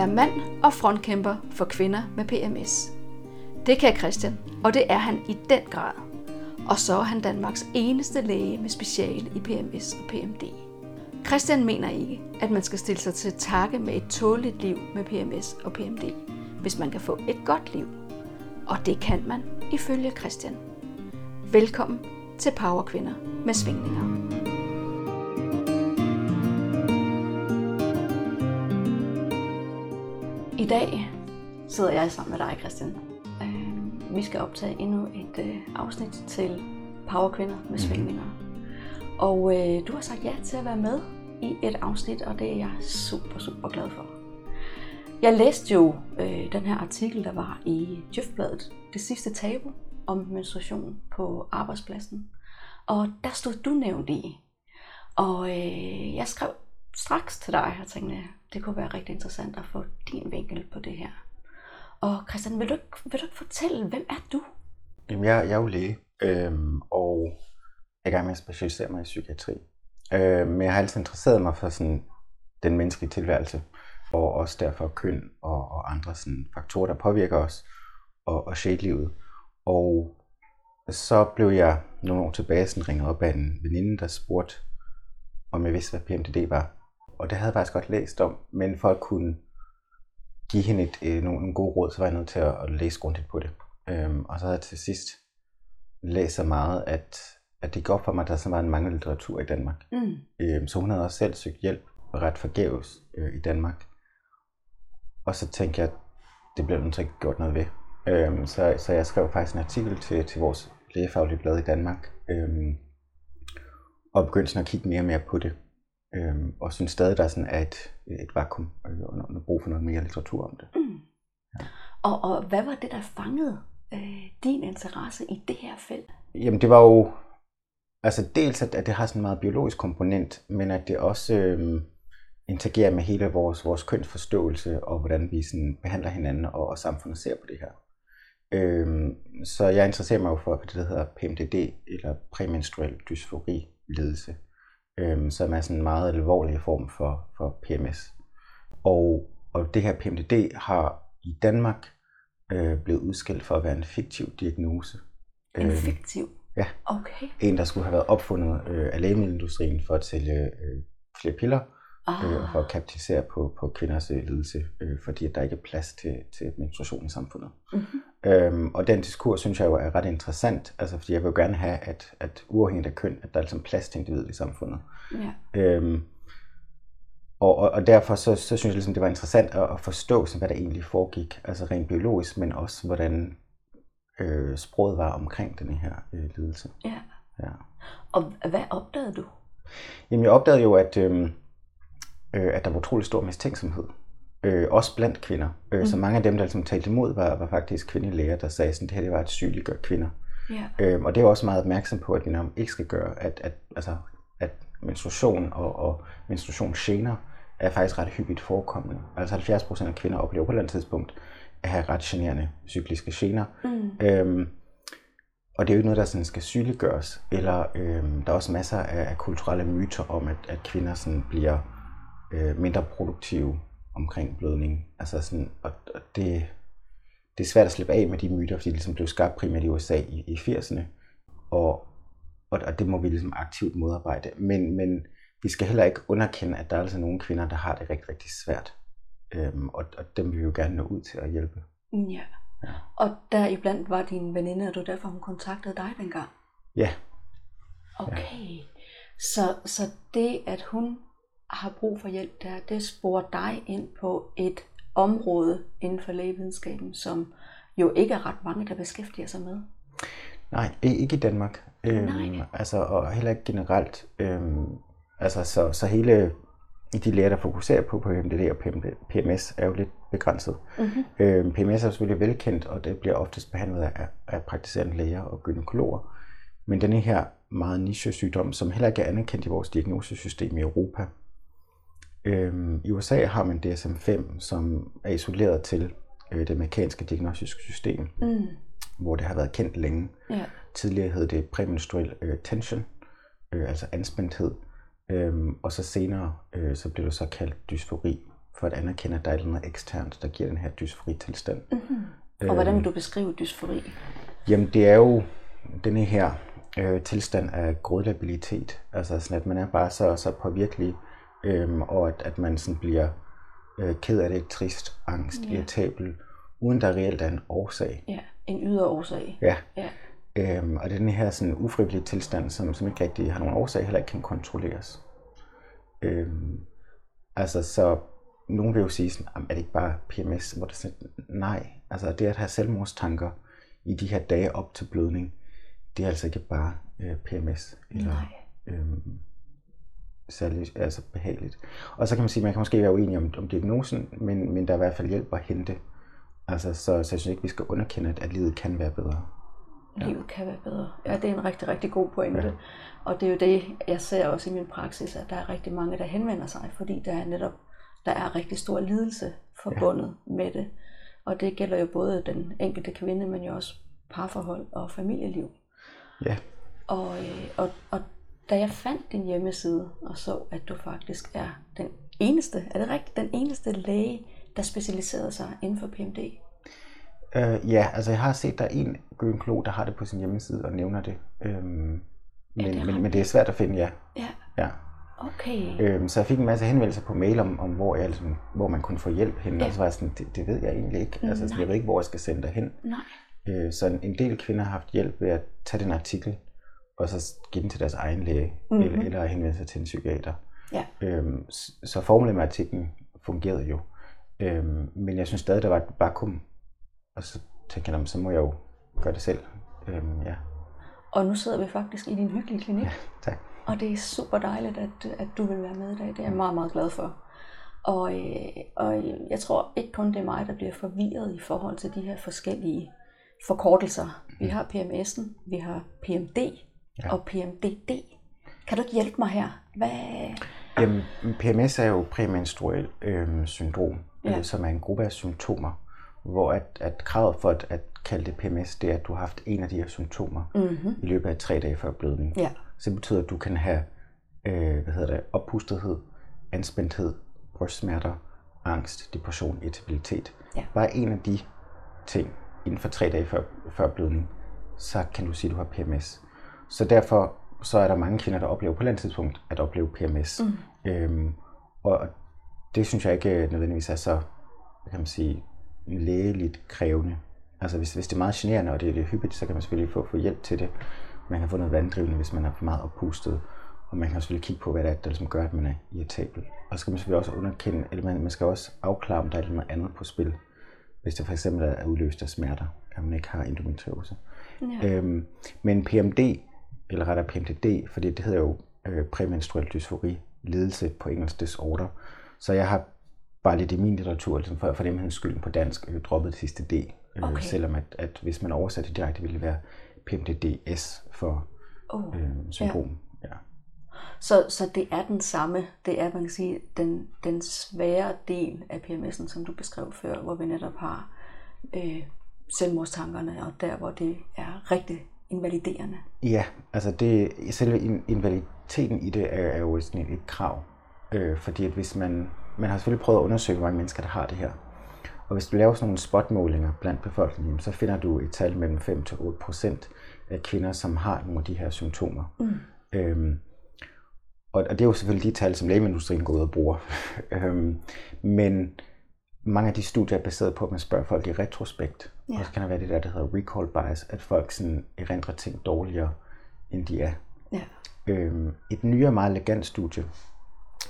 være mand og frontkæmper for kvinder med PMS. Det kan Christian, og det er han i den grad. Og så er han Danmarks eneste læge med speciale i PMS og PMD. Christian mener ikke, at man skal stille sig til takke med et tåligt liv med PMS og PMD, hvis man kan få et godt liv. Og det kan man, ifølge Christian. Velkommen til Power Kvinder med svingninger. Dag sidder jeg sammen med dig, Christian. Øh, vi skal optage endnu et øh, afsnit til Power Kvinder med svingninger. Og øh, du har sagt ja til at være med i et afsnit, og det er jeg super, super glad for. Jeg læste jo øh, den her artikel, der var i Djøfbladet, det sidste tabu om menstruation på arbejdspladsen. Og der stod du nævnt i. Og øh, jeg skrev straks til dig og tænkte, det kunne være rigtig interessant at få din vinkel på det her. Og Christian, vil du, ikke, vil du ikke fortælle, hvem er du? Jamen, jeg, jeg er jo læge, øhm, og jeg er i gang med at specialisere mig i psykiatri. Øh, men jeg har altid interesseret mig for sådan, den menneskelige tilværelse, og også derfor køn og, og andre sådan, faktorer, der påvirker os, og, og sjællivet. Og så blev jeg nogle år tilbage sådan ringet op af en veninde, der spurgte, om jeg vidste, hvad PMDD var. Og det havde jeg faktisk godt læst om, men for at kunne give hende et, øh, nogle, nogle gode råd, så var jeg nødt til at, at læse grundigt på det. Øhm, og så havde jeg til sidst læst så meget, at, at det op for mig, at der er så meget en mangel litteratur i Danmark. Mm. Øhm, så hun havde også selv søgt hjælp ret forgæves øh, i Danmark. Og så tænkte jeg, at det bliver nødt til at gjort noget ved. Øhm, så, så jeg skrev faktisk en artikel til, til vores lægefaglige blad i Danmark, øhm, og begyndte sådan at kigge mere og mere på det. Øhm, og synes stadig, der er sådan et, et vakuum, øh, og der er brug for noget mere litteratur om det. Mm. Og, og hvad var det, der fangede øh, din interesse i det her felt? Jamen det var jo, altså dels at, at det har sådan en meget biologisk komponent, men at det også øhm, interagerer med hele vores, vores kønsforståelse, og hvordan vi sådan behandler hinanden, og, og samfundet ser på det her. Øhm, så jeg interesserer mig jo for det, der hedder PMDD, eller præmenstruel dysfori ledelse, øhm, som er sådan en meget alvorlig form for, for PMS. Og, og det her PMDD har i Danmark øh, blevet udskilt for at være en fiktiv diagnose. En Øhm, fiktiv? ja. Okay. En, der skulle have været opfundet øh, af lægemiddelindustrien for at sælge øh, flere piller, Ah, øh, og for at kapitalisere på, på kvinders øh, lidelse, øh, fordi at der ikke er plads til, til menstruation i samfundet. mm-hmm. Øhm, og den diskurs synes jeg jo er ret interessant, altså fordi jeg vil jo gerne have, at, at uafhængigt af køn, at der er ligesom plads til individet i samfundet. ja. Øhm, og, og, og derfor så, så synes jeg ligesom, det var interessant at, at forstå, sådan, hvad der egentlig foregik, altså rent biologisk, men også hvordan øh, sproget var omkring den her øh, lidelse. ja. Ja. Og hvad opdagede du? Jamen jeg opdagede jo, at, øh, øh, at der var utrolig stor mistænksomhed. Øh, også blandt kvinder. Øh, mm. Så mange af dem, der ligesom talte imod, var, var faktisk kvindelige læger, der sagde, at det her det var et sygeliggør kvinder. Ja. Øh, og det er også meget opmærksom på, at vi nok ikke skal gøre, at, at, altså, at menstruation og, og menstruationsgener er faktisk ret hyppigt forekommende. Altså 70% af kvinder oplever på et eller andet tidspunkt at have ret generende cykliske gener. Mm. Øhm, og det er jo ikke noget, der sådan skal sygeliggøres. Eller øhm, der er også masser af, af kulturelle myter om, at, at kvinder sådan bliver øh, mindre produktive omkring blødning. Altså sådan, og, og det, det er svært at slippe af med de myter, fordi de ligesom blev skabt primært i USA i, i 80'erne. Og, og, og det må vi ligesom aktivt modarbejde. Men, men vi skal heller ikke underkende, at der er altså nogle kvinder, der har det rigtig, rigtig svært. Øhm, og, og dem vil vi jo gerne nå ud til at hjælpe. Ja. Ja. Og der iblandt var din veninde, og det var derfor, hun kontaktede dig dengang. Ja, Okay. Så, så det, at hun har brug for hjælp der, det sporer dig ind på et område inden for lægevidenskaben, som jo ikke er ret mange, der beskæftiger sig med. Nej, ikke i Danmark. Øhm, Nej. Altså, og heller ikke generelt. Øhm, altså, så, så hele de læger, der fokuserer på, på PMDD og PMS, er jo lidt begrænset. Mm-hmm. Øhm, PMS er selvfølgelig velkendt, og det bliver oftest behandlet af, af praktiserende læger og gynækologer. Men denne her meget niche sygdom, som heller ikke er anerkendt i vores diagnosesystem i Europa. Øhm, I USA har man DSM-5, som er isoleret til øh, det amerikanske diagnostiske system, Mm. hvor det har været kendt længe. Ja. Tidligere hed det præmenstruel øh, tension, øh, altså anspændthed. Øhm, og så senere, øh, så blev det så kaldt dysfori. for at anerkende, at der er noget eksternt, der giver den her dysfori-tilstand. Mm-hmm. Og hvordan vil du beskrive dysfori? Jamen, det er jo denne her øh, tilstand af grådlabilitet. Altså sådan, at man er bare så, så påvirkelig, øh, og at, at man sådan bliver øh, ked af det, trist, angst, ja. irritabel, uden der reelt er en årsag. Ja, en ydre årsag. Ja. ja. Øhm, og det er den her sådan ufrivillige tilstand, som, som ikke rigtig har nogen årsag, heller ikke kan kontrolleres. Øhm, altså, så nogen vil jo sige sådan, er det ikke bare PMS? Hvor det sådan, nej, altså det at have selvmordstanker i de her dage op til blødning, det er altså ikke bare øh, PMS. Eller, nej. Øhm, særlig altså behageligt. Og så kan man sige, man kan måske være uenig om, om diagnosen, men, men der er i hvert fald hjælp at hente. Altså, så, så jeg synes ikke, vi skal underkende, at, at livet kan være bedre. Ja. Livet kan være bedre. Ja, det er en rigtig, rigtig god pointe. Ja. Og det er jo det, jeg ser også i min praksis, at der er rigtig mange, der henvender sig, fordi der er netop der er rigtig stor lidelse forbundet ja. med det. Og det gælder jo både den enkelte kvinde, men jo også parforhold og familieliv. Ja. Og, øh, og, og da jeg fandt din hjemmeside og så, at du faktisk er den eneste, er det rigtigt, den eneste læge, der specialiserede sig inden for PMD? Uh, ja, altså jeg har set, der er en gynekolog, der har det på sin hjemmeside og nævner det. Øhm, men, det men, men det er svært at finde, ja. Ja. ja. Okay. Øhm, så jeg fik en masse henvendelser på mail om, om hvor, jeg, altså, hvor man kunne få hjælp hen, ja. og så var jeg sådan, det, det ved jeg egentlig ikke. Altså, så jeg ved ikke, hvor jeg skal sende dig hen. Nej. Øh, så en, en del kvinder har haft hjælp ved at tage den artikel, og så give den til deres egen læge, mm-hmm. eller, eller henvende sig til en psykiater. Ja. Øhm, så formålet fungerede jo. Øhm, men jeg synes stadig, der var et vakuum. Og så tænkte jeg, så må jeg jo gøre det selv. Øhm, ja. Og nu sidder vi faktisk i din hyggelige klinik. Ja, tak. Og det er super dejligt, at, at du vil være med i dag. Det er jeg meget, meget glad for. Og, øh, og jeg tror ikke kun det er mig, der bliver forvirret i forhold til de her forskellige forkortelser. Vi har PMS'en, vi har PMD ja. og PMDD. Kan du ikke hjælpe mig her? Hvad... Jamen, PMS er jo præmenstruel øh, syndrom, ja. øh, som er en gruppe af symptomer, hvor at, at kravet for at, at kalde det PMS, det er, at du har haft en af de her symptomer mm-hmm. i løbet af tre dage før blødning. Ja. Så det betyder, at du kan have øh, hvad hedder det, oppustethed, anspændthed, brystsmerter, angst, depression, irritabilitet. Ja. Bare en af de ting inden for tre dage før, før blødning, så kan du sige, at du har PMS. Så derfor så er der mange kvinder, der oplever på et eller andet tidspunkt at opleve PMS. Mm. Øhm, og det synes jeg ikke nødvendigvis er så, kan man sige, lægeligt krævende. Altså hvis, hvis det er meget generende, og det er det hyppigt, så kan man selvfølgelig få, få hjælp til det. Man kan få noget vanddrivende, hvis man er for meget oppustet. Og man kan selvfølgelig kigge på, hvad det er, der ligesom gør, at man er irritabel. Og så skal man selvfølgelig også underkende, eller man, man skal også afklare, om der er noget andet på spil. Hvis det for eksempel er udløst af smerter, at man ikke har endometriose. Ja. Øhm, men PMD, eller rettere PMDD, fordi det hedder jo øh, præmenstruel dysfori, lidelse på engelsk disorder. Så jeg har bare lidt i min litteratur, ligesom for, for dem skylden på dansk, øh, droppet det sidste D. Øh, okay. Selvom at, at hvis man oversætter det direkte, ville det være PMDDS for oh, øh, syndrom. Ja. ja. Så, så det er den samme, det er, man kan sige, den, den svære del af PMS'en, som du beskrev før, hvor vi netop har øh, selvmordstankerne, og der, hvor det er rigtig invaliderende. Ja, altså det, selve invaliditeten i det er, er jo sådan et, et krav. Øh, fordi at hvis man, man har selvfølgelig prøvet at undersøge, hvor mange mennesker, der har det her. Og hvis du laver sådan nogle spotmålinger blandt befolkningen, så finder du et tal mellem 5 til 8 procent af kvinder, som har nogle af de her symptomer. Mm. Øhm, og, og det er jo selvfølgelig de tal, som lægeindustrien går ud og bruger. øhm, men mange af de studier er baseret på, at man spørger folk i retrospekt. Ja. Og så kan der være det der, der hedder recall bias, at folk sådan erindrer ting dårligere, end de er. Ja. Øhm, et nyere, meget elegant studie,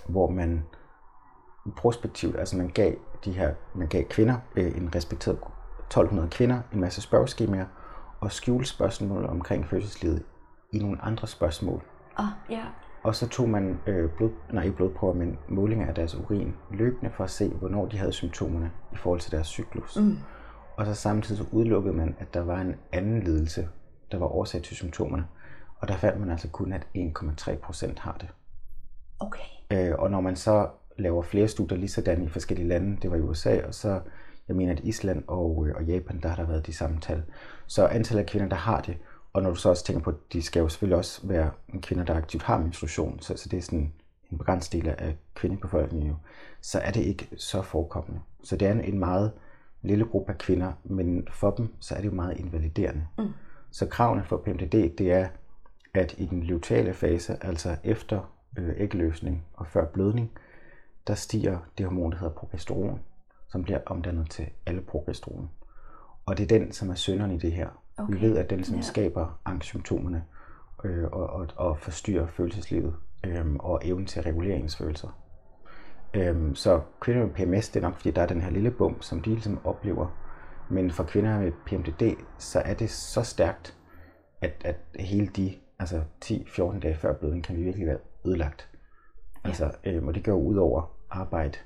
hvor man prospektivt, altså man gav de her, man gav kvinder, øh, en respekteret 1200 kvinder, en masse spørgeskemaer, og skjulte spørgsmål omkring fødselslivet i nogle andre spørgsmål. Ah, ja. Og så tog man øh, blod, nej, ikke blodprøver, men målinger af deres urin løbende for at se, hvornår de havde symptomerne i forhold til deres cyklus. Mm. Og så samtidig så udelukkede man, at der var en anden lidelse, der var årsag til symptomerne. Og der fandt man altså kun, at 1,3 procent har det. Okay. Øh, og når man så laver flere studier lige sådan i forskellige lande, det var i USA, og så, jeg mener, at Island og, øh, og Japan, der har der været de samme tal. Så antallet af kvinder, der har det, og når du så også tænker på, at de skal jo selvfølgelig også være kvinder, der aktivt har menstruation, så, så det er sådan en begrænset del af kvindebefolkningen jo, så er det ikke så forekommende. Så det er en meget lille gruppe af kvinder, men for dem, så er det jo meget invaliderende. Mm. Så kravene for PMDD, det er, at i den luteale fase, altså efter øh, ægløsning og før blødning, der stiger det hormon, der hedder progesteron, som bliver omdannet til alle progesteron. Og det er den, som er sønderen i det her. Okay. Vi ved, at den som ja. skaber angstsymptomerne øh, og, og, og forstyrrer følelseslivet øh, og evnen til at regulere ens følelser. Øh, så kvinder med PMS, det er nok fordi, der er den her lille bump, som de ligesom oplever. Men for kvinder med PMDD, så er det så stærkt, at, at hele de altså 10-14 dage før blødning kan vi virkelig være ødelagt. Ja. Altså, øh, og det går ud over arbejde,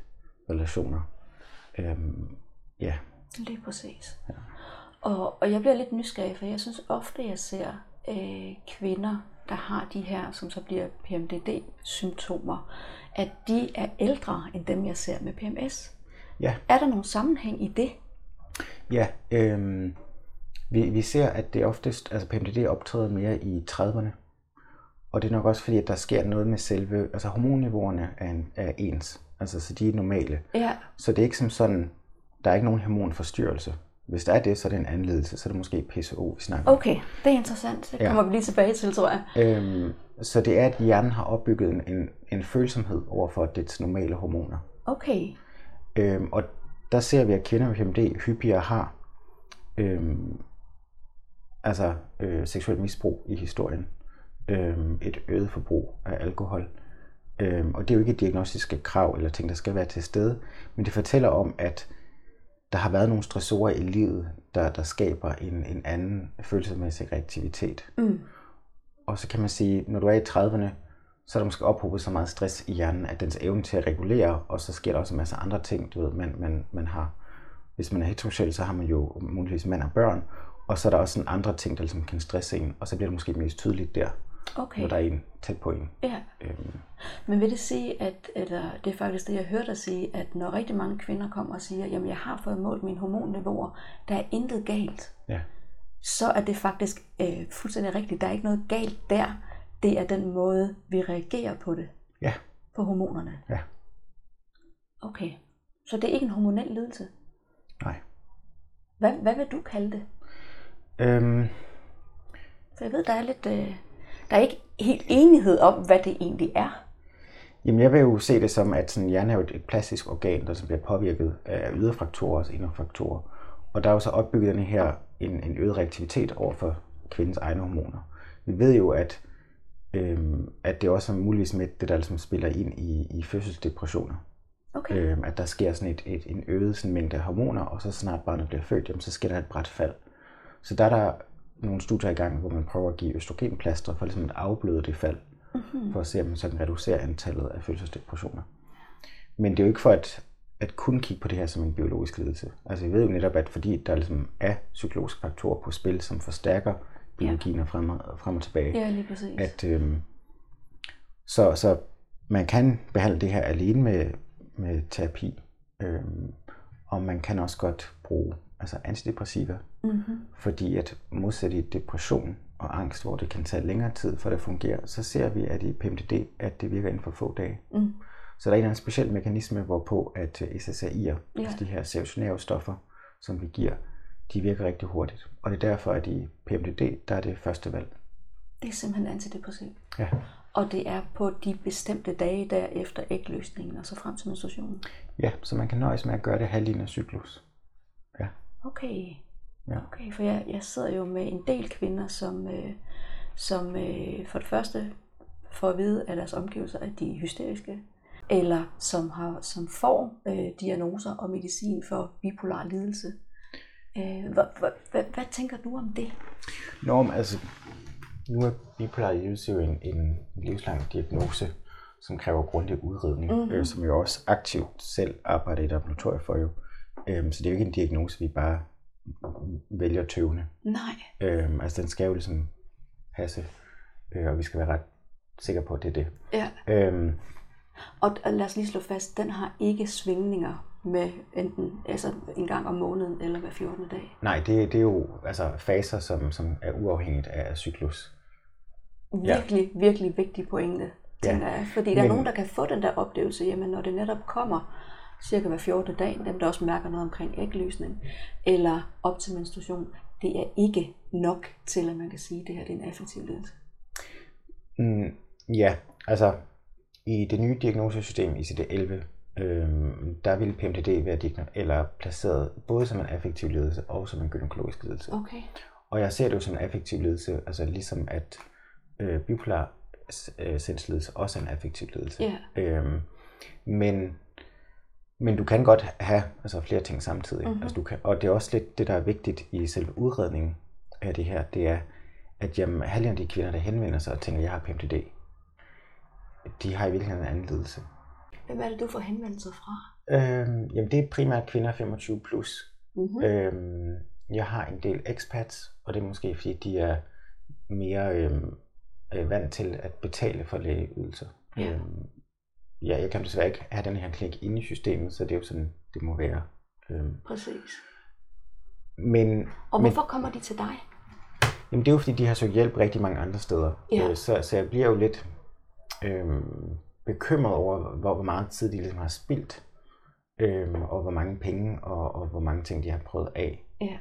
relationer. Øhm, ja. Lige præcis. Ja. Og, og jeg bliver lidt nysgerrig, for jeg synes ofte, jeg ser øh, kvinder, der har de her, som så bliver PMDD-symptomer, at de er ældre end dem, jeg ser med PMS. Ja. Er der nogen sammenhæng i det? Ja, øh, vi, vi ser, at det oftest, altså PMDD optræder mere i 30'erne. Og det er nok også fordi, at der sker noget med selve, altså hormonniveauerne er, en, er ens. Altså, så de er normale. Ja. Så det er ikke som sådan, der er ikke nogen hormonforstyrrelse. Hvis der er det, så er det en anledelse, så er det måske PCO, vi snakker Okay, det er interessant. Det kommer ja. vi lige tilbage til, tror jeg. Øhm, så det er, at hjernen har opbygget en, en, en følsomhed over for dets normale hormoner. Okay. Øhm, og der ser vi, at kvinder med PMD hyppigere har øhm, altså øh, seksuelt misbrug i historien. Øhm, et øget forbrug af alkohol. Øhm, og det er jo ikke et diagnostiske krav eller ting, der skal være til stede, men det fortæller om, at der har været nogle stressorer i livet, der, der skaber en, en anden følelsesmæssig reaktivitet. Mm. Og så kan man sige, når du er i 30'erne, så er der måske ophobet så meget stress i hjernen, at dens evne til at regulere, og så sker der også en masse andre ting, du ved, man, man, man har, hvis man er heteroseksuel, så har man jo muligvis mand og børn, og så er der også sådan andre ting, der ligesom kan stresse en, og så bliver det måske mest tydeligt der, okay. når der er en tæt på en. Ja. Øhm. Men vil det sige, at eller det er faktisk det, jeg hørte dig sige, at når rigtig mange kvinder kommer og siger, jamen jeg har fået målt mine hormonniveauer, der er intet galt, ja. så er det faktisk øh, fuldstændig rigtigt. Der er ikke noget galt der. Det er den måde, vi reagerer på det. Ja. På hormonerne. Ja. Okay. Så det er ikke en hormonel lidelse? Nej. Hvad, hvad vil du kalde det? Øhm. For jeg ved, der er lidt... Øh, der er ikke helt enighed om, hvad det egentlig er. Jamen jeg vil jo se det som, at sådan, hjernen er jo et plastisk organ, der som bliver påvirket af ydre faktorer og indre faktorer. Og der er jo så opbygget den her en, en øget reaktivitet over for kvindens egne hormoner. Vi ved jo, at, øhm, at det også er muligvis med det, der ligesom spiller ind i, i fødselsdepressioner. Okay. Øhm, at der sker sådan et, et, en øget sådan mængde hormoner, og så snart barnet bliver født, jamen, så sker der et bræt fald. Så der er der nogle studier i gang, hvor man prøver at give østrogenplaster for ligesom at afbløde det fald, mm-hmm. for at se, om man så kan reducere antallet af følelsesdepressioner. Men det er jo ikke for at, at kun kigge på det her som en biologisk lidelse. Altså jeg ved jo netop, at fordi der ligesom er psykologiske faktorer på spil, som forstærker biologien ja. frem, og, frem og tilbage, ja, lige præcis. at øhm, så, så man kan behandle det her alene med, med terapi, øhm, og man kan også godt bruge altså antidepressiva, mm-hmm. fordi at modsat i depression og angst, hvor det kan tage længere tid for det fungerer, så ser vi, at i PMDD, at det virker inden for få dage. Mm. Så der er en eller anden speciel mekanisme, hvorpå at øh, SSRI'er, ja. altså de her serotonerve stoffer, som vi giver, de virker rigtig hurtigt. Og det er derfor, at i PMDD, der er det første valg. Det er simpelthen antidepressiv. Ja. Og det er på de bestemte dage der efter ægløsningen og så frem til menstruationen? Ja, så man kan nøjes med at gøre det halvdelen af cyklus. Ja. Okay. Ja. Okay, for jeg, jeg sidder jo med en del kvinder, som, øh, som øh, for det første får at vide af deres omgivelser, at de er hysteriske, eller som, har, som får øh, diagnoser og medicin for bipolar lidelse. Øh, hvad, hvad, hvad, hvad tænker du om det? Nå, men altså, nu er bipolar lidelse jo en, en livslang diagnose, som kræver grundig udredning, mm-hmm. øh, som jo også aktivt selv arbejder i et laboratorium for jo. Øhm, så det er jo ikke en diagnose, vi bare vælger tøvende. Nej. Øhm, altså den skal jo ligesom passe, øh, og vi skal være ret sikre på, at det er det. Ja. Øhm, og, lad os lige slå fast, den har ikke svingninger med enten altså en gang om måneden eller hver 14. dag. Nej, det, det er jo altså faser, som, som er uafhængigt af cyklus. Virkelig, ja. virkelig vigtig pointe. tænker jeg. Fordi der er nogen, der kan få den der oplevelse, jamen når det netop kommer cirka hver 14. dag, dem der også mærker noget omkring ægløsning, eller op til menstruation, det er ikke nok til, at man kan sige, at det her det er en affektiv lidelse. Mm, ja, altså i det nye diagnosesystem ICD-11, øh, der vil PMDD være digno, eller placeret både som en affektiv lidelse og som en gynækologisk lidelse. Okay. Og jeg ser det jo som en affektiv lidelse, altså ligesom at øh, bipolar øh, sindslidelse også er en affektiv lidelse. Ja. Øhm, men, men du kan godt have altså, flere ting samtidig. Mhm. Altså, du kan, og det er også lidt det, der er vigtigt i selve udredningen af det her, det er, at jamen, halvdelen af de kvinder, der henvender sig og tænker, jeg har PMDD, de har i virkeligheden en anden lidelse. Hvem er det, du får henvendelser fra? Øhm, jamen, det er primært kvinder 25 plus. Mm-hmm. Øhm, jeg har en del expats, og det er måske fordi, de er mere øhm, øh, vant til at betale for lægeydelser. Ja. Øhm, ja, jeg kan desværre ikke have den her klinik inde i systemet, så det er jo sådan, det må være. Øhm, Præcis. men, Og men hvorfor kommer de til dig? jamen, det er jo fordi, de har søgt hjælp rigtig mange andre steder. Ja. Øh, så, så jeg bliver jo lidt øhm, bekymret over, hvor, hvor meget tid de ligesom har spildt, øhm, og hvor mange penge og, og hvor mange ting de har prøvet af. Ja.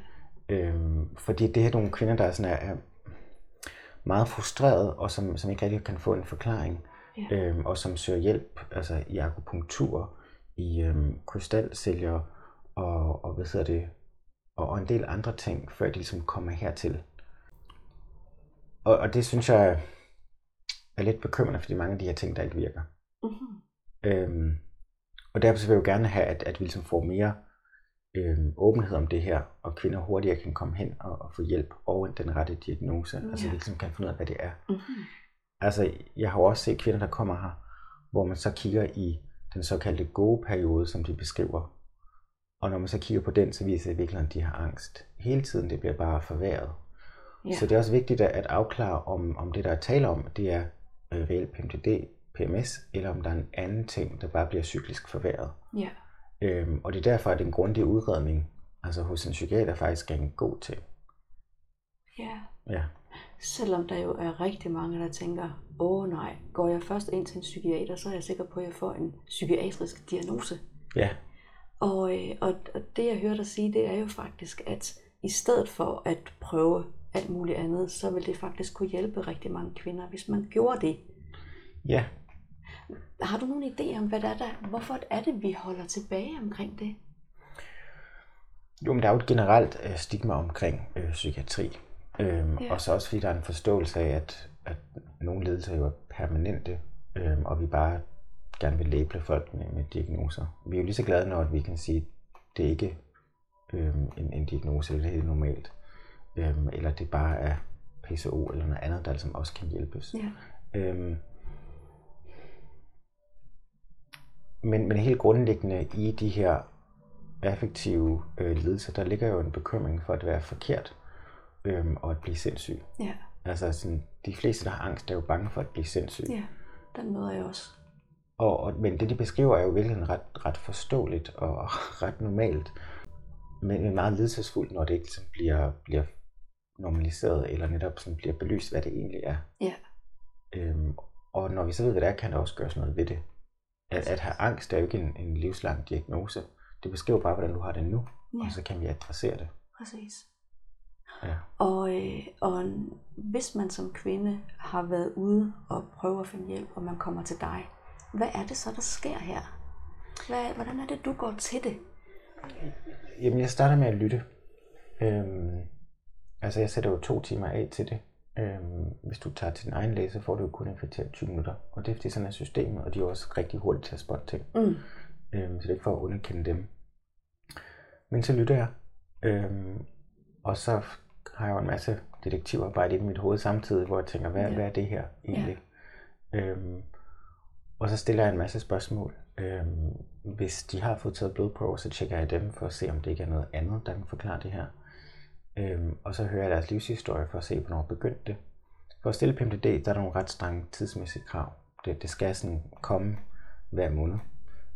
Øhm, fordi det er nogle kvinder, der er, sådan er, er meget frustrerede, og som, som ikke rigtig kan få en forklaring, Ja. øhm, og som søger hjælp altså i akupunktur, i øhm, krystalsælger, og, og hvad hedder det, og, og en del andre ting, før de ligesom kommer hertil. Og, og det synes jeg er lidt bekymrende, fordi mange af de her ting, der ikke virker. Mm-hmm. Øhm, og derfor så vil jeg jo gerne have, at, at vi ligesom får mere øhm, åbenhed om det her, og kvinder hurtigere kan komme hen og, og få hjælp og den rette diagnose. Ja. Altså Ja. vi ligesom kan finde ud af, hvad det er. Mm-hmm. Altså jeg har jo også set kvinder, der kommer her, hvor man så kigger i den såkaldte gode periode, som de beskriver. Og når man så kigger på den, så viser det virkelig, at de har angst. Hele tiden, det bliver bare forværret. Ja. Så det er også vigtigt at, at afklare, om, om det, der er tale om, det er øh, reelt PMDD, PMS, eller om der er en anden ting, der bare bliver cyklisk forværret. ja. Øhm, og det er derfor, at en grundig udredning altså hos en psykiater faktisk er en god ting. Ja. Ja. Selvom der jo er rigtig mange, der tænker, åh nej, går jeg først ind til en psykiater, så er jeg sikker på, at jeg får en psykiatrisk diagnose. Ja, Og, øh, og, og det jeg hørte dig sige, det er jo faktisk, at i stedet for at prøve alt muligt andet, så vil det faktisk kunne hjælpe rigtig mange kvinder, hvis man gjorde det. ja. Har du nogen idé om, hvad det er der, hvorfor er det, vi holder tilbage omkring det? Jo, men der er jo et generelt øh, stigma omkring øh, psykiatri. Øhm, Ja. Og så også fordi der er en forståelse af, at, at nogle lidelser jo er permanente, øhm, og vi bare gerne vil label folk med, med diagnoser. Vi er jo lige så glade, når vi kan sige, at det ikke øhm, en, en diagnose, eller det er helt normalt. Øhm, eller det bare er PCO eller noget andet, der ligesom også kan hjælpes. Ja. Øhm, men, men helt grundlæggende i de her affektive øh, lidelser, der ligger jo en bekymring for at være forkert øhm, og at blive sindssyg. Ja, Altså sådan, de fleste, der har angst, er jo bange for at blive sindssyg. ja, den møder jeg også. Og, og, men det, de beskriver, er jo virkelig ret, ret forståeligt og, og ret normalt. Men, men meget lidelsesfuldt, når det ikke ligesom bliver, bliver normaliseret, eller netop sådan bliver belyst, hvad det egentlig er. Ja, Øhm, og når vi så ved, hvad det er, kan der også gøres noget ved det. At, at have angst er jo ikke en, en livslang diagnose. Det beskriver bare, hvordan du har det nu, ja og så kan vi adressere det. præcis. Ja. Og, øh, og hvis man som kvinde har været ude og prøver at finde hjælp, og man kommer til dig, hvad er det så, der sker her? Hvad, hvordan er det, du går til det? Jamen, jeg starter med at lytte. Øhm, altså, jeg sætter jo to timer af til det. Øhm, hvis du tager til din egen læge, så får du jo kun en kvarter 20 minutter. Og det er fordi sådan er systemet, og de er også rigtig hurtigt til at spotte ting. Mm. Øhm, så det er ikke for at underkende dem. Men så lytter jeg. Øhm, og så har jeg jo en masse detektivarbejde i mit hoved samtidig, hvor jeg tænker, hvad, Ja. hvad er det her egentlig? Ja. Øhm, og så stiller jeg en masse spørgsmål. Øhm, hvis de har fået taget blodprøver, så tjekker jeg dem for at se, om det ikke er noget andet, der kan forklare det her. Øhm, og så hører jeg deres livshistorie for at se, hvornår begyndte det. For at stille PMDD, der er der nogle ret strenge tidsmæssige krav. Det, det skal sådan komme hver måned.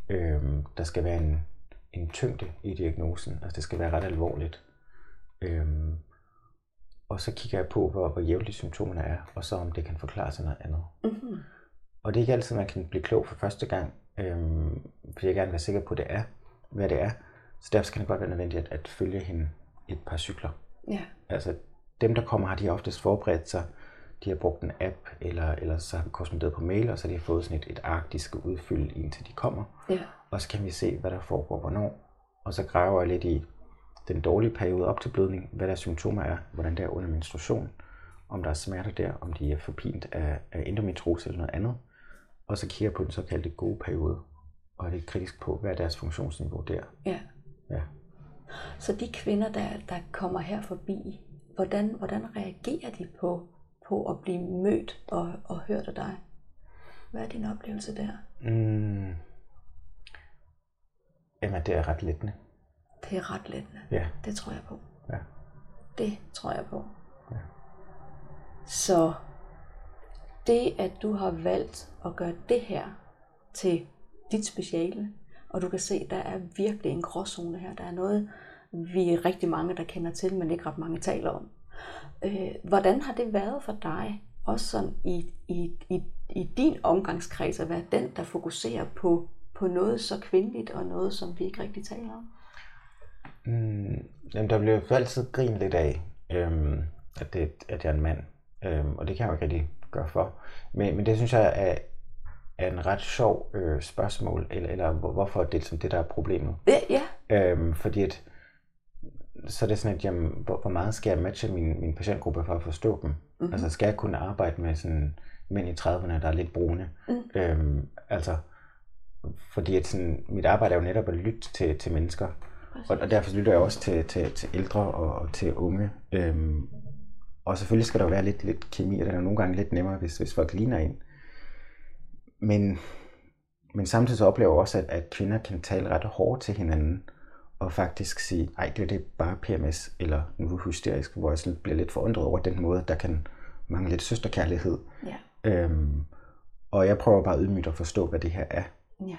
Øhm, der skal være en, en tyngde i diagnosen, altså det skal være ret alvorligt. Øhm, og så kigger jeg på, hvor, hvor jævnligt symptomerne er, og så om det kan forklare sig noget andet. Mm-hmm. Og det er ikke altid, man kan blive klog for første gang, øhm, fordi jeg gerne vil være sikker på, at det er, hvad det er. Så derfor kan det godt være nødvendigt at, at følge hende et par cykler. Ja. Altså dem, der kommer, har de oftest forberedt sig. De har brugt en app, eller, eller så har vi korresponderet på mail, og så har de fået sådan et, et ark, de skal udfylde, indtil de kommer. Ja. Og så kan vi se, hvad der foregår hvornår. Og så graver jeg lidt i den dårlige periode op til blødning, hvad der symptomer er, hvordan det er under menstruation, om der er smerter der, om de er forpint af, af endometriose eller noget andet. Og så kigger på den såkaldte gode periode, og er lidt kritisk på, hvad er deres funktionsniveau der. Ja. Ja. Så de kvinder, der, der kommer her forbi, hvordan, hvordan reagerer de på, på at blive mødt og, og hørt af dig? Hvad er din oplevelse der? Mm. Jamen, det er ret lettende. Det er ret lettende. Ja. Det tror jeg på. Ja. Det tror jeg på. Ja. Så det, at du har valgt at gøre det her til dit speciale, og du kan se, der er virkelig en gråzone her. Der er noget, vi er rigtig mange, der kender til, men ikke ret mange taler om. Øh, hvordan har det været for dig, også sådan i, i, i, i din omgangskreds, at være den, der fokuserer på, på noget så kvindeligt, og noget, som vi ikke rigtig taler om? Mm, jamen, der bliver jo altid grin lidt af, øhm, at, det, at jeg er en mand. Øhm, og det kan jeg jo ikke rigtig gøre for. Men, men det synes jeg er, er en ret sjov øh, spørgsmål, eller, eller hvor- hvorfor det er ligesom det, der er problemet. Ja, ja. Øhm, fordi at, så er det sådan, at jamen, hvor, hvor meget skal jeg matche min, min patientgruppe for at forstå dem? Mm-hmm. Altså skal jeg kunne arbejde med sådan mænd i 30'erne, der er lidt brune? Mm. Øhm, altså, fordi at sådan, mit arbejde er jo netop at lytte til, til mennesker. Og, og derfor lytter jeg også til, til, til ældre og, til unge. Øhm, og selvfølgelig skal der være lidt, lidt kemi, og det er nogle gange lidt nemmere, hvis, hvis folk ligner en. Men, men samtidig så oplever jeg også, at, at kvinder kan tale ret hårdt til hinanden, og faktisk sige, ej, det er det er bare PMS, eller nu er du hysterisk, hvor jeg sådan bliver lidt forundret over den måde, der kan mangle lidt søsterkærlighed. Ja, Øhm, og jeg prøver bare ydmygt at forstå, hvad det her er. ja,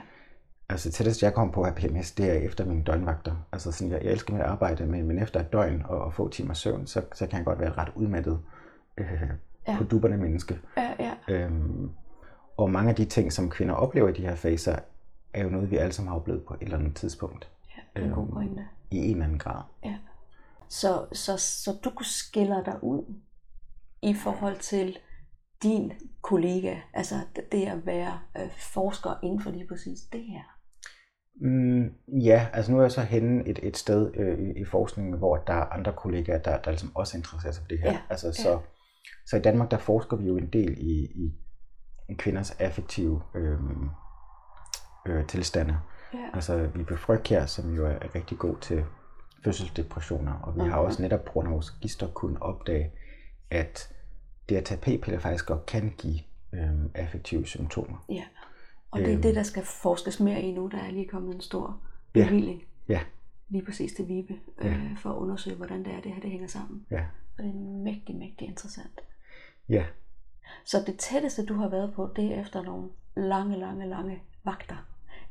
Altså tættest jeg kom på at have PMS, det er efter mine døgnvagter. Altså sådan, jeg, jeg elsker mit arbejde, men, men efter et døgn og, og få timer søvn, så, så kan jeg godt være ret udmattet øh, Ja. på dupperne menneske. ja, ja. Øhm, og mange af de ting, som kvinder oplever i de her faser, er jo noget, vi alle sammen har oplevet på et eller andet tidspunkt. ja en god Øhm, pointe. I en eller anden grad. Ja. Så, så, så du skiller dig ud i forhold til din kollega, altså det- det at være øh, forsker inden for lige præcis det her. Mm, ja, altså nu er jeg så henne et, et sted øh, i, i forskningen, hvor der er andre kollegaer, der, der ligesom også interesserer sig for det her. Ja, Altså, ja. så, så i Danmark, der forsker vi jo en del i, i, i kvinders affektive øh, øh, tilstande. Ja. Altså vi her, som jo er rigtig god til fødselsdepressioner, og vi har Mhm. også netop på grund af vores register kunnet opdage, at det at tage p-piller faktisk godt kan give øh, affektive symptomer. ja. Og det er Øhm. det, der skal forskes mere i nu. Der er lige kommet en stor Ja. bevilling Ja, lige præcis til Vibe, øh, for at undersøge, hvordan det er, det her det hænger sammen. ja, Og det er mægtig, mægtig interessant. ja. Så det tætteste, du har været på, det er efter nogle lange, lange, lange vagter.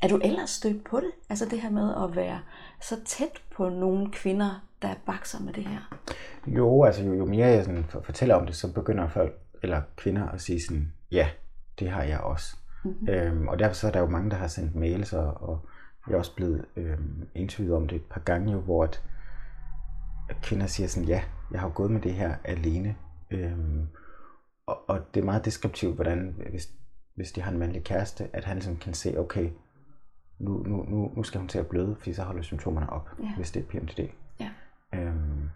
Er du ellers stødt på det? Altså det her med at være så tæt på nogle kvinder, der bakser med det her. Jo, altså jo, jo mere jeg sådan for- fortæller om det, så begynder folk, eller kvinder at sige sådan, ja, det har jeg også. Mhm. Øhm, og derfor så er der jo mange, der har sendt mails, og, og jeg er også blevet øhm, interviewet om det et par gange, jo, hvor at, at kvinder siger sådan, ja, jeg har gået med det her alene. Øhm, og, og det er meget deskriptivt, hvordan, hvis, hvis de har en mandlig kæreste, at han ligesom kan se, okay, nu, nu, nu, nu skal hun til at bløde, fordi så holder symptomerne op, Ja. hvis det er PMDD. Ja. Øhm,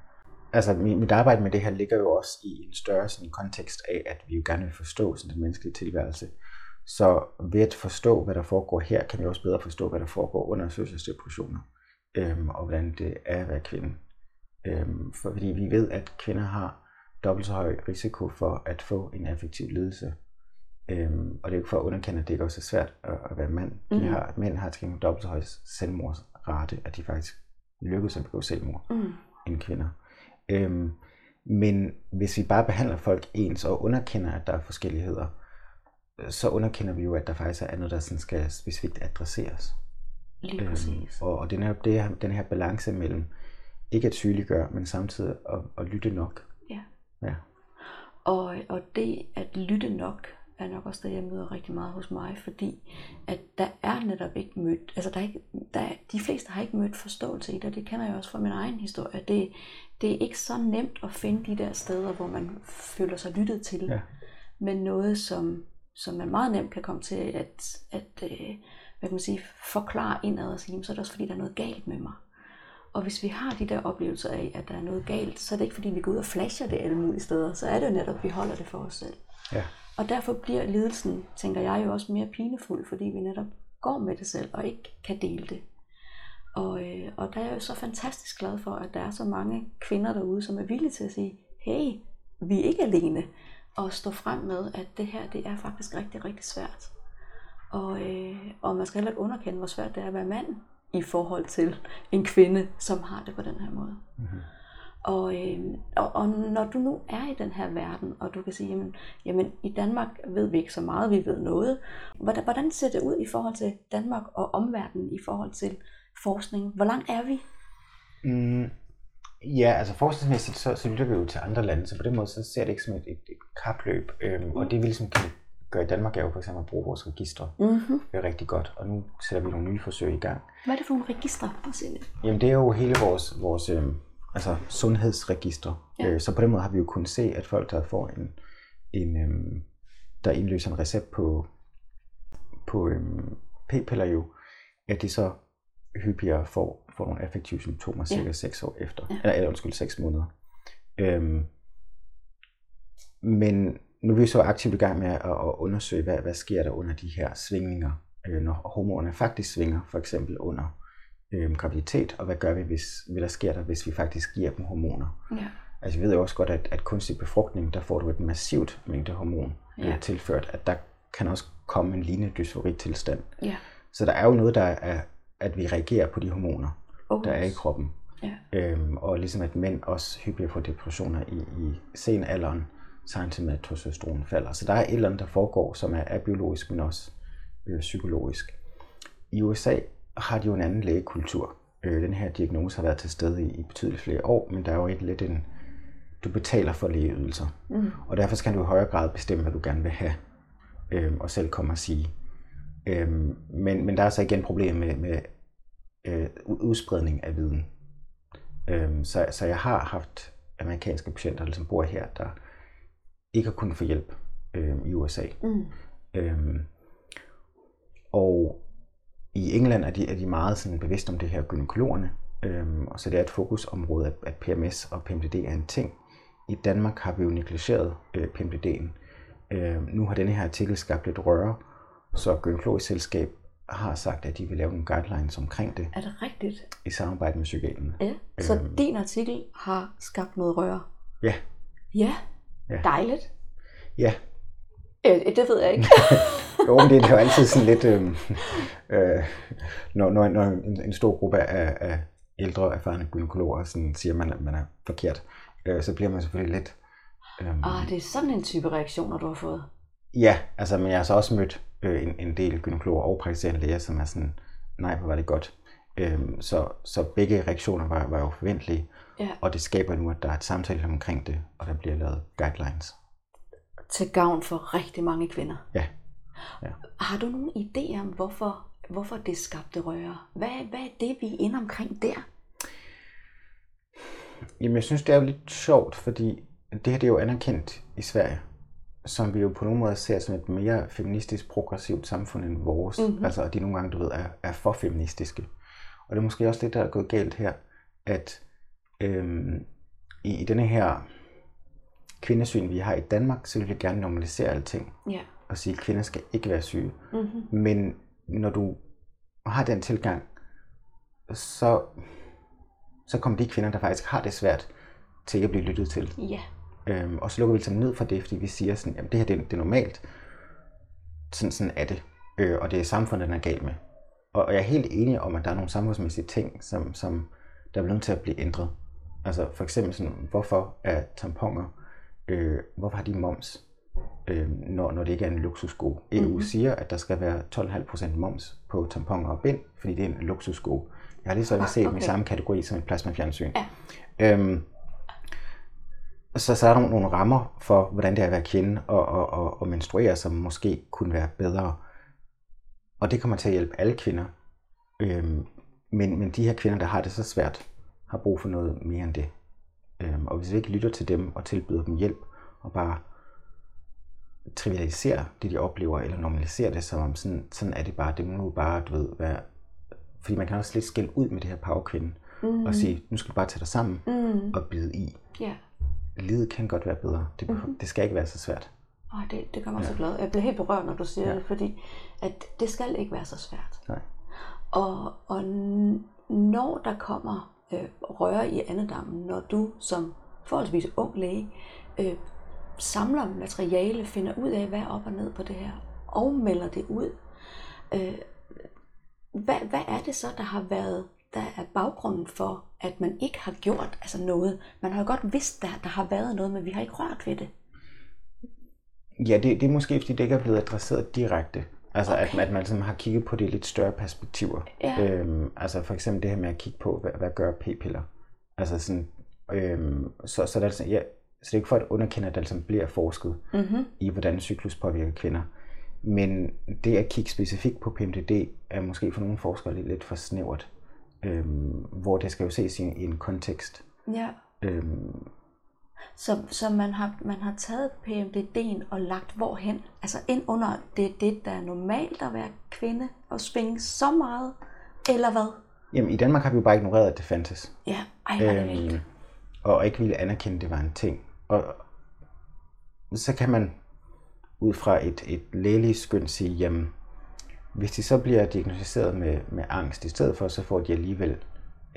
altså mit, mit arbejde med det her ligger jo også i en større sådan, kontekst af, at vi jo gerne vil forstå sådan, den menneskelige tilværelse. Så ved at forstå, hvad der foregår her, kan vi også bedre forstå, hvad der foregår under fødselsdepressioner, øhm, og hvordan det er at være kvinde. Øhm, for, fordi vi ved, at kvinder har dobbelt så høj risiko for at få en affektiv lidelse. Øhm, og det er jo ikke for at underkende, at det ikke også er svært at, at være mand. De Mhm. har, mænd har til gengæld dobbelt så høj selvmordsrate, at de faktisk lykkes at begå selvmord Mm. end kvinder. Øhm, men hvis vi bare behandler folk ens og underkender, at der er forskelligheder, så underkender vi jo, at der faktisk er noget, der sådan skal specifikt adresseres. Lige præcis. og, og det er netop det, her- den her balance mellem ikke at sygeliggøre, men samtidig at, at lytte nok. Ja. Ja. Og, og det at lytte nok, er nok også det, jeg møder rigtig meget hos mig, fordi at der er netop ikke mødt, altså der er ikke, der er, de fleste har ikke mødt forståelse i det, og det kender jeg også fra min egen historie. Det, det er ikke så nemt at finde de der steder, hvor man føler sig lyttet til, ja. men noget, som, som man meget nemt kan komme til at, at øh, hvad kan man sige, forklare indad og sige, så er det også fordi, der er noget galt med mig. Og hvis vi har de der oplevelser af, at der er noget galt, så er det ikke fordi, vi går ud og flasher det alle mulige steder. Så er det jo netop, at vi holder det for os selv. Ja. Og derfor bliver lidelsen, tænker jeg jo også mere pinefuld, fordi vi netop går med det selv og ikke kan dele det. Og, øh, og der er jeg jo så fantastisk glad for, at der er så mange kvinder derude, som er villige til at sige, hey, vi er ikke alene. Og stå frem med, at det her, det er faktisk rigtig, rigtig svært. Og, øh, og man skal heller ikke underkende, hvor svært det er at være mand i forhold til en kvinde, som har det på den her måde. Mm-hmm. Og, øh, og, og når du nu er i den her verden, og du kan sige, jamen, jamen i Danmark ved vi ikke så meget, vi ved noget. Hvordan, hvordan ser det ud i forhold til Danmark og omverdenen i forhold til forskning? Hvor langt er vi? Mm, ja, altså forskningsmæssigt, så, så lytter vi jo til andre lande, så på den måde så ser det ikke som et, et, et kapløb. Øhm, mm. Og det vi ligesom kan gøre i Danmark er jo for eksempel at bruge vores registre. Mm-hmm. Er rigtig godt, og nu sætter vi nogle nye forsøg i gang. Hvad er det for nogle registre? Jamen det er jo hele vores, vores øhm, altså sundhedsregister. Ja. Øh, så på den måde har vi jo kunnet se, at folk, der får en, en øhm, der indløser en recept på, på øhm, p-piller jo, at de så hyppigere får, får nogle affektive symptomer cirka ja. 6 år efter. Ja. Eller, eller undskyld, 6 måneder. Øhm, men nu er vi så aktivt i gang med at, at undersøge, hvad, hvad sker der under de her svingninger, øh, når hormonerne faktisk svinger, for eksempel under øh, graviditet, og hvad gør vi, hvis, hvad der sker der, hvis vi faktisk giver dem hormoner. Ja. Altså vi ved jo også godt, at, at kunstig befrugtning, der får du et massivt mængde hormon ja. øh, tilført, at der kan også komme en lignende dysfori-tilstand. Ja. Så der er jo noget, der er, at vi reagerer på de hormoner, oh. der er i kroppen. Ja. Øhm, og ligesom at mænd også hyppigere får depressioner i, i sen alderen, samtidig med at testosteron falder. Så der er et eller andet, der foregår, som er, er biologisk, men også øh, psykologisk. I USA har de jo en anden lægekultur. Øh, den her diagnose har været til stede i, i betydeligt flere år, men der er jo et lidt en, du betaler for lægeydelser. Mm. Og derfor skal du i højere grad bestemme, hvad du gerne vil have, øh, og selv komme og sige. Øh, men, men der er så igen problem med, med øh, udspredning af viden. Øh, så, så jeg har haft amerikanske patienter, der som bor her, der ikke har kunnet få hjælp øh, i USA. Mm. Øhm, og i England er de, er de meget sådan bevidste om det her gynekologerne, øhm, og så det er et fokusområde, at, at PMS og PMDD er en ting. I Danmark har vi jo negligeret øh, PMDD'en. Øhm, nu har denne her artikel skabt lidt røre, så Gynekologisk Selskab har sagt, at de vil lave nogle guidelines omkring det. Er det rigtigt? I samarbejde med psykiaterne. Ja, så øhm, din artikel har skabt noget røre? Ja. Ja, Ja. Dejligt. Ja. Øh, det ved jeg ikke. jo, men det er jo altid sådan lidt, øh, øh, når, når, når en, en stor gruppe af, af ældre, erfarne gynekologer sådan siger, at man, man er forkert, øh, så bliver man selvfølgelig lidt... Øh, ah, det er sådan en type reaktioner, du har fået? Ja, altså, men jeg har så også mødt øh, en, en del gynekologer og praktiserende læger, som er sådan, nej, hvor var det godt. Øh, så, så begge reaktioner var, var jo forventelige. Ja. Og det skaber nu, at der er et samtale omkring det, og der bliver lavet guidelines. Til gavn for rigtig mange kvinder. Ja. ja. Har du nogen idé om, hvorfor, hvorfor det skabte røre? Hvad, hvad er det, vi er inde omkring der? Jamen, jeg synes, det er jo lidt sjovt, fordi det her det er jo anerkendt i Sverige, som vi jo på nogen måde ser som et mere feministisk, progressivt samfund end vores. Mm-hmm. Altså, at de nogle gange, du ved, er, er for feministiske. Og det er måske også lidt, der er gået galt her, at øhm, i, i denne her kvindesyn, vi har i Danmark, så vil vi gerne normalisere alting. Ja. Og sige, at kvinder skal ikke være syge. Mm-hmm. Men når du har den tilgang, så, så kommer de kvinder, der faktisk har det svært, til at blive lyttet til. Ja. Øhm, og så lukker vi ligesom ned for det, fordi vi siger sådan, at det her det, det er normalt. Sådan, sådan er det. Øh, og det er samfundet, den er galt med. Og, og jeg er helt enig om, at der er nogle samfundsmæssige ting, som, som der er nødt til at blive ændret. Altså for eksempel sådan, hvorfor er tamponer, øh, hvorfor har de moms, øh, når, når det ikke er en luksussko? EU mm-hmm. siger, at der skal være 12,5% moms på tamponer og bind, fordi det er en luksussko. Jeg har lige så set okay. i samme kategori som et plasmafjernsyn. Ja. Øhm, så, så er der nogle rammer for, hvordan det er at være kvinde og, og, og, og menstruere, som måske kunne være bedre. Og det kommer til at hjælpe alle kvinder. Øhm, men, men de her kvinder, der har det så svært, har brug for noget mere end det. Øhm, og hvis vi ikke lytter til dem og tilbyder dem hjælp, og bare trivialiserer det, de oplever, eller normaliserer det, som om sådan, sådan er det bare, det må nu bare, du ved, være... Fordi man kan også lidt skælde ud med det her powerkvinde, mm. og sige, nu skal du bare tage dig sammen mm. og bide i. Ja. Livet kan godt være bedre. Det, mm-hmm. det skal ikke være så svært. Oh, det, det gør mig ja. så glad. Jeg bliver helt berørt, når du siger ja. det, fordi at det skal ikke være så svært. Nej. Og, og når der kommer øh, røre i andedammen, når du som forholdsvis ung læge øh, samler materiale, finder ud af, hvad er op og ned på det her, og melder det ud, øh, hvad, hvad er det så, der har været der er baggrunden for, at man ikke har gjort altså noget. Man har jo godt vidst, at der har været noget, men vi har ikke rørt ved det. Ja, det, det er måske, fordi det ikke er blevet adresseret direkte. Altså, okay. at, at man ligesom har kigget på det lidt større perspektiver. Ja. Øhm, altså for eksempel det her med at kigge på, hvad, hvad gør p-piller? Altså sådan, øhm, så, så, der, altså, ja, så det er ikke for at underkende, at der altså bliver forsket mm-hmm. i, hvordan cyklus påvirker kvinder. Men det at kigge specifikt på PMDD er måske for nogle forskere lidt, lidt for snævert. Øhm, hvor det skal jo ses i, i en kontekst. Ja. Øhm, så, så man, har, man har taget PMDD'en og lagt hvorhen? Altså ind under det, det, der er normalt at være kvinde og svinge så meget, eller hvad? Jamen i Danmark har vi jo bare ignoreret, at det fandtes. Ja, ej, hvor øhm, det Og ikke ville anerkende, at det var en ting. Og så kan man ud fra et, et lægeligt skøn sige, jamen hvis de så bliver diagnosticeret med, med angst i stedet for, så får de alligevel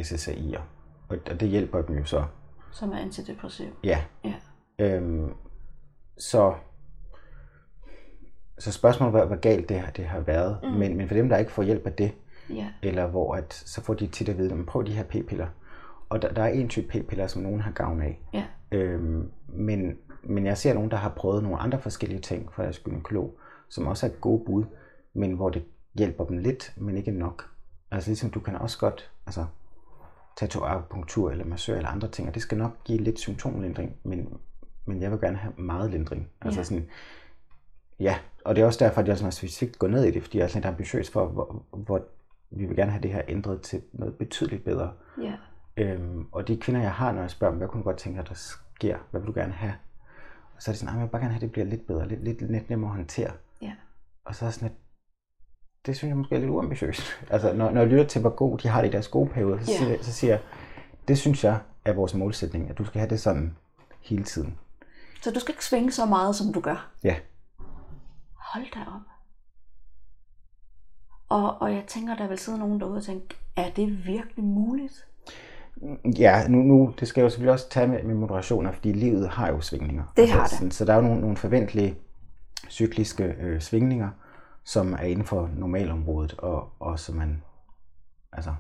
SSRI'er. Og, og det hjælper dem jo så. Som er antidepressiv? Ja. ja. Øhm, så, så spørgsmålet var, hvor galt det, det har været. Mm. Men, men for dem, der ikke får hjælp af det, ja. eller hvor at, så får de tit at vide, at prøv de her p-piller. Og der, der er en type p-piller, som nogen har gavn af. Ja. Øhm, men, men jeg ser nogen, der har prøvet nogle andre forskellige ting fra deres gynekolog, som også er gode bud men hvor det hjælper dem lidt, men ikke nok. Altså ligesom du kan også godt altså, tage til akupunktur eller massør eller andre ting, og det skal nok give lidt symptomlindring, men, men jeg vil gerne have meget lindring. Altså ja. sådan, ja, og det er også derfor, at jeg sådan specifikt går ned i det, fordi jeg er lidt ambitiøs for, hvor, hvor vi vil gerne have det her ændret til noget betydeligt bedre. Ja. Øhm, og de kvinder, jeg har, når jeg spørger dem, hvad kunne du godt tænke at der sker? Hvad vil du gerne have? Og så er det sådan, at jeg vil bare gerne have, at det bliver lidt bedre, lidt, lidt, lidt nemmere at håndtere. Ja. Og så er sådan, at det synes jeg måske er lidt uambitiøst. Altså, når, når jeg lytter til, hvor god de har det i deres gode periode, så, yeah. siger, så siger jeg, det synes jeg er vores målsætning, at du skal have det sådan hele tiden. Så du skal ikke svinge så meget, som du gør? Ja. Hold da op. Og, og jeg tænker, der vil sidde nogen derude og tænke, er det virkelig muligt? Ja, nu, nu det skal jeg jo selvfølgelig også tage med, med moderationer, fordi livet har jo svingninger. Det har altså, det. Så der er jo nogle, nogle forventelige cykliske øh, svingninger, som er inden for normalområdet, og, og som man, altså,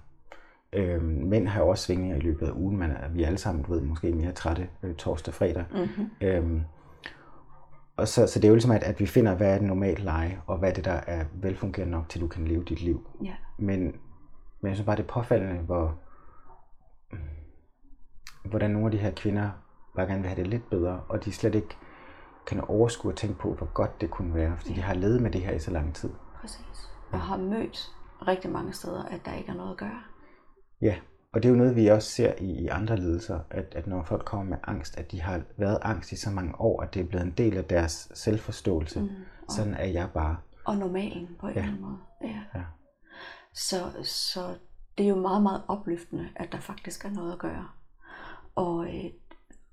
øh, mænd har også svingninger i løbet af ugen, men vi er alle sammen, du ved, måske mere trætte øh, torsdag fredag. Mm-hmm. Øh, og så, så det er jo ligesom, at, at vi finder, hvad er det normalt leje, og hvad er det, der er velfungerende nok, til du kan leve dit liv. Ja. Men, men jeg synes bare, det er påfaldende, hvor, hvordan nogle af de her kvinder bare gerne vil have det lidt bedre, og de slet ikke kan overskue at tænke på, hvor godt det kunne være, fordi ja. de har levet med det her i så lang tid. Præcis. Og har mødt rigtig mange steder, at der ikke er noget at gøre. Ja, og det er jo noget, vi også ser i, i andre lidelser, at, at når folk kommer med angst, at de har været angst i så mange år, at det er blevet en del af deres selvforståelse. Mm, Sådan er jeg bare. Og normalen på en ja. eller anden måde. Ja. ja. Så, så det er jo meget, meget opløftende, at der faktisk er noget at gøre. Og, øh,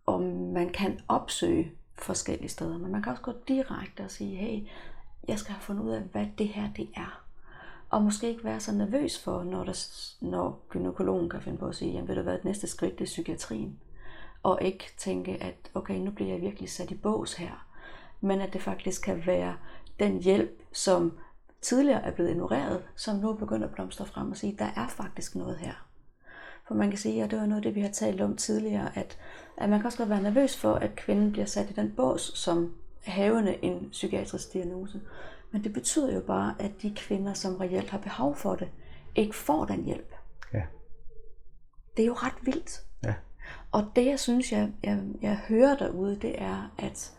og man kan opsøge forskellige steder, men man kan også gå direkte og sige, hey, jeg skal have fundet ud af, hvad det her det er. Og måske ikke være så nervøs for, når, der, når gynekologen kan finde på at sige, jamen ved du hvad, det næste skridt det er psykiatrien. Og ikke tænke, at okay, nu bliver jeg virkelig sat i bås her. Men at det faktisk kan være den hjælp, som tidligere er blevet ignoreret, som nu begynder at blomstre frem og sige, der er faktisk noget her. For man kan sige, og det var noget af det, vi har talt om tidligere, at, at man kan også godt være nervøs for, at kvinden bliver sat i den bås som havende en psykiatrisk diagnose. Men det betyder jo bare, at de kvinder, som reelt har behov for det, ikke får den hjælp. Ja. Det er jo ret vildt. Ja. Og det, jeg synes, jeg, jeg, jeg hører derude, det er, at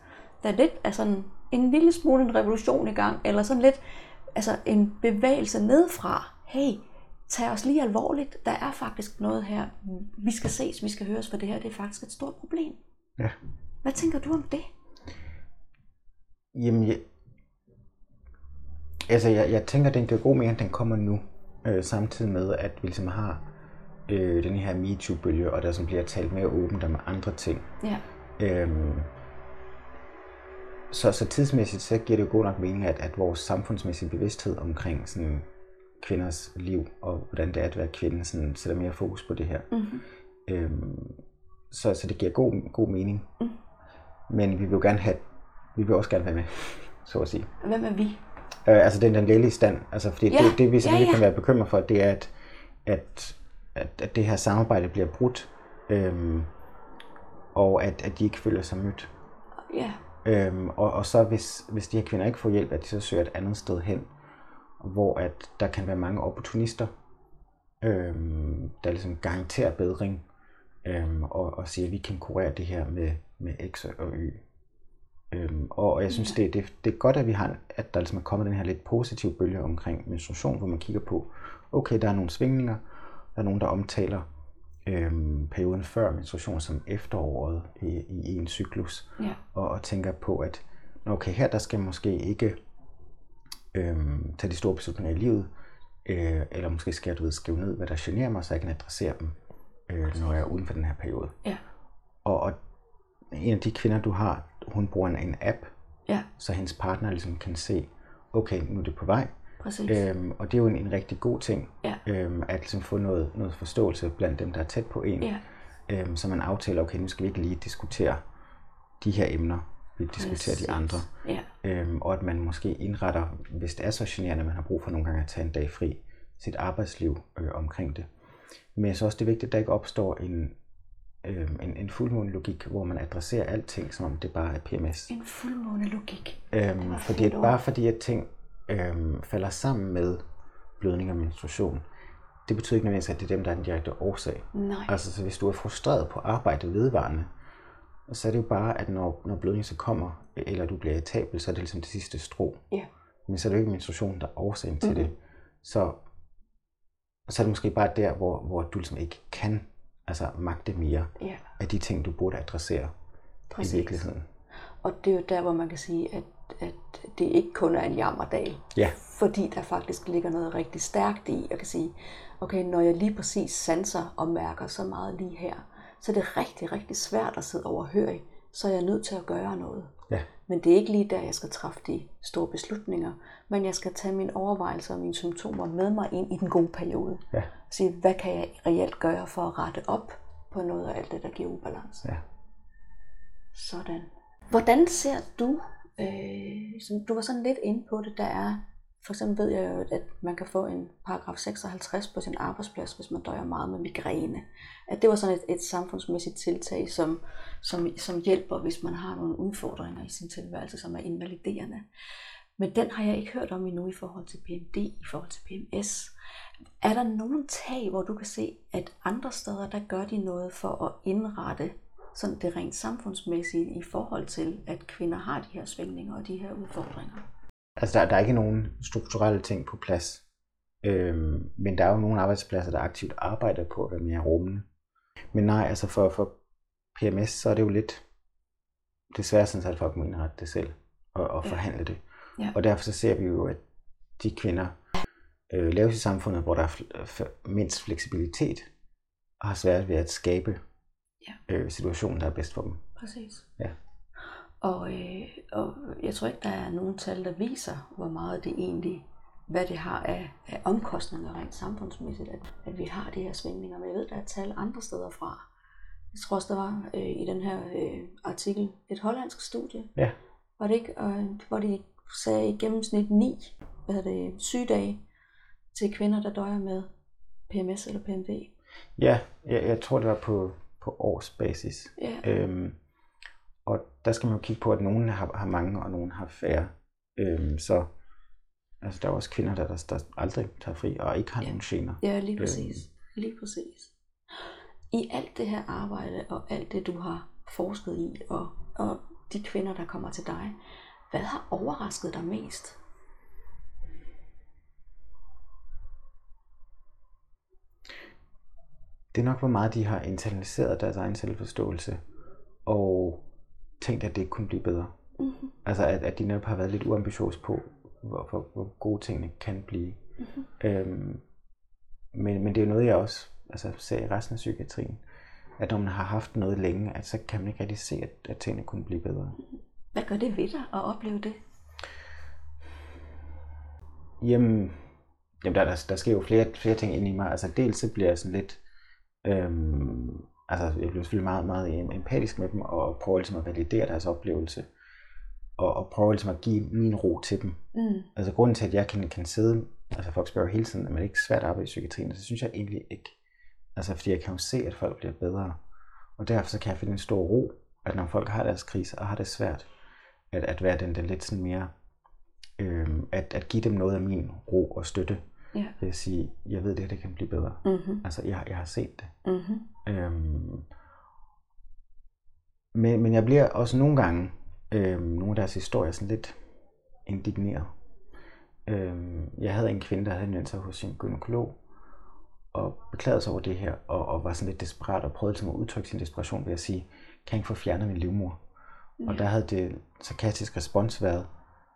der er lidt af sådan en lille smule en revolution i gang, eller sådan lidt altså en bevægelse nedfra. Hey, tag os lige alvorligt. Der er faktisk noget her. Vi skal ses, vi skal høres, for det her det er faktisk et stort problem. Ja. Hvad tænker du om det? Jamen, jeg, altså, jeg, jeg tænker, at den giver god mening, den kommer nu, øh, samtidig med, at vi ligesom har øh, den her MeToo-bølge, og der som bliver talt mere åbent om andre ting. Ja. Øhm, så, så tidsmæssigt så giver det jo god nok mening, at, at vores samfundsmæssige bevidsthed omkring sådan, kvinders liv, og hvordan det er at være kvinde, sådan, sætter mere fokus på det her. Mm-hmm. Øhm, så, så det giver god, god mening. Mm. Men vi vil jo gerne have, vi vil også gerne være med, så at sige. Hvem er vi? Øh, altså den, den lægelige stand. Altså, fordi Ja, det, det, vi selvfølgelig ja, ja. kan være bekymret for, det er, at, at, at, at det her samarbejde bliver brudt, øhm, og at, at de ikke føler sig mødt. Ja. Øhm, og, og så hvis, hvis de her kvinder ikke får hjælp, at de så søger et andet sted hen, hvor at der kan være mange opportunister, øhm, der ligesom garanterer bedring, øhm, og, og siger, at vi kan kurere det her med, med X og Y. Øhm, og, og jeg synes, det, det, det er godt, at vi har, at der ligesom er kommet den her lidt positive bølge omkring menstruation, hvor man kigger på, okay, der er nogle svingninger, der er nogen, der omtaler øhm, perioden før menstruation som efteråret i, i en cyklus, Ja. og, og tænker på, at okay, her der skal måske ikke øhm, tage de store beslutninger i livet, øh, eller måske skal jeg du ved, skrive ned, hvad der generer mig, så jeg kan adressere dem, øh, når jeg er uden for den her periode. Ja. Og, og en af de kvinder, du har, hun bruger en, en app, Ja, så hendes partner ligesom kan se, okay, nu er det på vej. præcis. Øhm, og det er jo en, en rigtig god ting, Ja. øhm, at ligesom få noget, noget forståelse blandt dem, der er tæt på en. Ja. Øhm, så man aftaler, okay, nu skal vi ikke lige diskutere de her emner, vi diskuterer de Præcis. andre. Ja. Øhm, og at man måske indretter, hvis det er så generende, at man har brug for nogle gange at tage en dag fri, sit arbejdsliv øh, omkring det. Men jeg synes også, det er vigtigt, at der ikke opstår en, øh, en, en fuldmåne-logik, hvor man adresserer alting, som om det bare er PMS. En fuldmåne logik. Øhm, fordi at bare fordi at ting øhm, falder sammen med blødning og menstruation, det betyder ikke nødvendigvis, at det er dem, der er den direkte årsag. Nej. Altså, så hvis du er frustreret på arbejde vedvarende, så er det jo bare, at når, når blødning så kommer, eller du bliver irritabel, så er det ligesom det sidste strå. Ja. Men så er det jo ikke menstruation, der er årsagen til Mhm. det. Så, så er det måske bare der, hvor, hvor du ligesom ikke kan altså, magte mere Ja, af de ting, du burde adressere præcis. i virkeligheden. Og det er jo der, hvor man kan sige, at, at det ikke kun er en jammerdal. Ja. Fordi der faktisk ligger noget rigtig stærkt i. Jeg kan sige, okay, når jeg lige præcis sanser og mærker så meget lige her, så er det rigtig, rigtig svært at sidde overhørig. Så er jeg nødt til at gøre noget. Ja. Men det er ikke lige der, jeg skal træffe de store beslutninger. Men jeg skal tage mine overvejelser og mine symptomer med mig ind i den gode periode. Ja. Sige, hvad kan jeg reelt gøre for at rette op på noget af alt det, der giver ubalance. Ja. Sådan. Hvordan ser du, øh, som du var sådan lidt inde på det, der er, for eksempel ved jeg jo, at man kan få en paragraf 56 på sin arbejdsplads, hvis man døjer meget med migræne. At det var sådan et, et samfundsmæssigt tiltag, som, som, som hjælper, hvis man har nogle udfordringer i sin tilværelse, som er invaliderende. Men den har jeg ikke hørt om endnu i forhold til PMD, i forhold til PMS. Er der nogen tag, hvor du kan se, at andre steder, der gør de noget for at indrette sådan det rent samfundsmæssige i forhold til, at kvinder har de her svingninger og de her udfordringer? Altså, der, der er ikke nogen strukturelle ting på plads. Øhm, men der er jo nogle arbejdspladser, der aktivt arbejder på at være mere rummende. Men nej, altså for, for PMS, så er det jo lidt desværre sådan, at folk må indrette det selv og, og Ja. forhandle det. Ja. Og derfor så ser vi jo, at de kvinder øh, laves i samfundet, hvor der er f- mindst fleksibilitet, og har svært ved at skabe Ja. øh, situationen, der er bedst for dem. Præcis. Ja. Og, øh, og jeg tror ikke, der er nogen tal, der viser, hvor meget det egentlig, hvad det har af, af omkostninger rent samfundsmæssigt, at, at vi har de her svingninger. Men jeg ved, der er tal andre steder fra. Jeg tror også, der var øh, i den her øh, artikel et hollandsk studie. Ja. Var det ikke, øh, hvor de sagde i gennemsnit 9 hvad hedder det, sygedage til kvinder, der døjer med PMS eller PMD. Ja, jeg, jeg tror, det var på, på årsbasis. Ja, Øhm, og der skal man jo kigge på, at nogen har, har mange, og nogen har færre. Øhm, så altså, der er også kvinder, der, der, der aldrig tager fri, og ikke har Ja. nogen gener. ja lige præcis. Lige præcis. i alt det her arbejde og alt det, du har forsket i, og, og de kvinder, der kommer til dig, hvad har overrasket dig mest? Det er nok, hvor meget de har internaliseret deres egen selvforståelse, og tænkt, at det kunne blive bedre. Mm-hmm. Altså, at, at de netop har været lidt uambitiøse på, hvor, hvor, hvor gode tingene kan blive. Mm-hmm. Øhm, men, men det er noget, jeg også altså, ser i resten af psykiatrien. At når man har haft noget længe, at så kan man ikke rigtig se, at, at tingene kunne blive bedre. Hvad gør det ved dig at opleve det? Jamen, jamen der, der, der sker jo flere, flere ting ind i mig. Altså dels så bliver jeg sådan lidt, øhm, altså jeg bliver selvfølgelig meget, meget empatisk med dem, og prøver ligesom at validere deres oplevelse, og, og prøver ligesom at give min ro til dem. Mm. Altså grunden til, at jeg kan, kan sidde, altså folk spørger hele tiden, at man ikke svært at arbejde i psykiatrien, så synes jeg egentlig ikke. Altså fordi jeg kan jo se, at folk bliver bedre. Og derfor så kan jeg finde en stor ro, at når folk har deres krise og har det svært, at, at være den der lidt sådan mere, øhm, at, at give dem noget af min ro og støtte. Ja. Ved at sige, jeg ved det, det kan blive bedre. Mm-hmm. Altså jeg, jeg har set det. Mm-hmm. Øhm, men, men jeg bliver også nogle gange, øhm, nogle af deres historier, sådan lidt indigneret. Øhm, jeg havde en kvinde, der havde henvendt sig hos sin gynekolog, og beklagede sig over det her, og, og var sådan lidt desperat, og prøvede ligesom at udtrykke sin desperation ved at sige, kan jeg ikke få fjernet min livmor? Ja. Og der havde det sarkastisk respons været,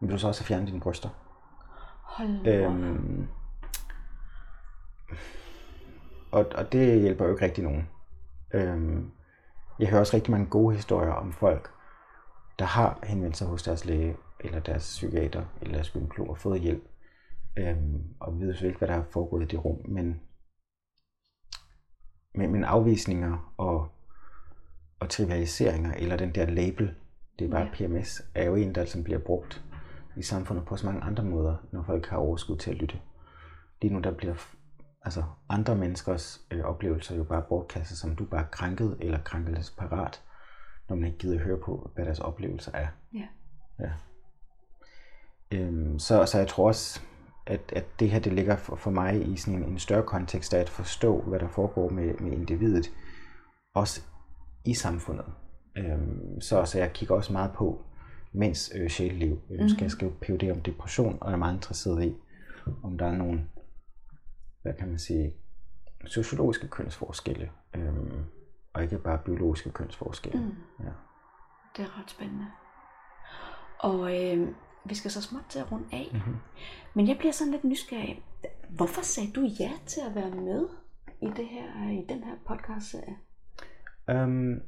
men vil du så også have fjernet dine bryster? Hold øhm, og, og det hjælper jo ikke rigtig nogen. Øhm, jeg hører også rigtig mange gode historier om folk, der har henvendt sig hos deres læge, eller deres psykiater, eller deres gynekolog og fået hjælp. Øhm, og vi ved selvfølgelig ikke, hvad der har foregået i det rum, men, men, men afvisninger og, og trivialiseringer, eller den der label, det er bare ja. PMS, er jo en, der som bliver brugt i samfundet på så mange andre måder, når folk har overskud til at lytte. Lige nu der bliver altså andre menneskers øh, oplevelser jo bare bortkastet, som du bare er krænket eller krænkelsesparat, når man ikke gider høre på, hvad deres oplevelser er. Ja. ja. Øhm, så, så jeg tror også, at, at det her det ligger for, for mig i sådan en, en større kontekst af at forstå, hvad der foregår med, med individet, også i samfundet. Øhm, så, så jeg kigger også meget på mænds øh, sjæleliv. Nu mm-hmm. skal jeg skrive PhD om depression, og jeg er meget interesseret i, om der er nogle hvad kan man sige, sociologiske kønsforskelle, øhm, og ikke bare biologiske kønsforskelle. Mm. Ja. Det er ret spændende. Og øh, vi skal så småt til at runde af. Mm-hmm. Men jeg bliver sådan lidt nysgerrig. Hvorfor sagde du ja til at være med i det her i den her podcast-serie? Um,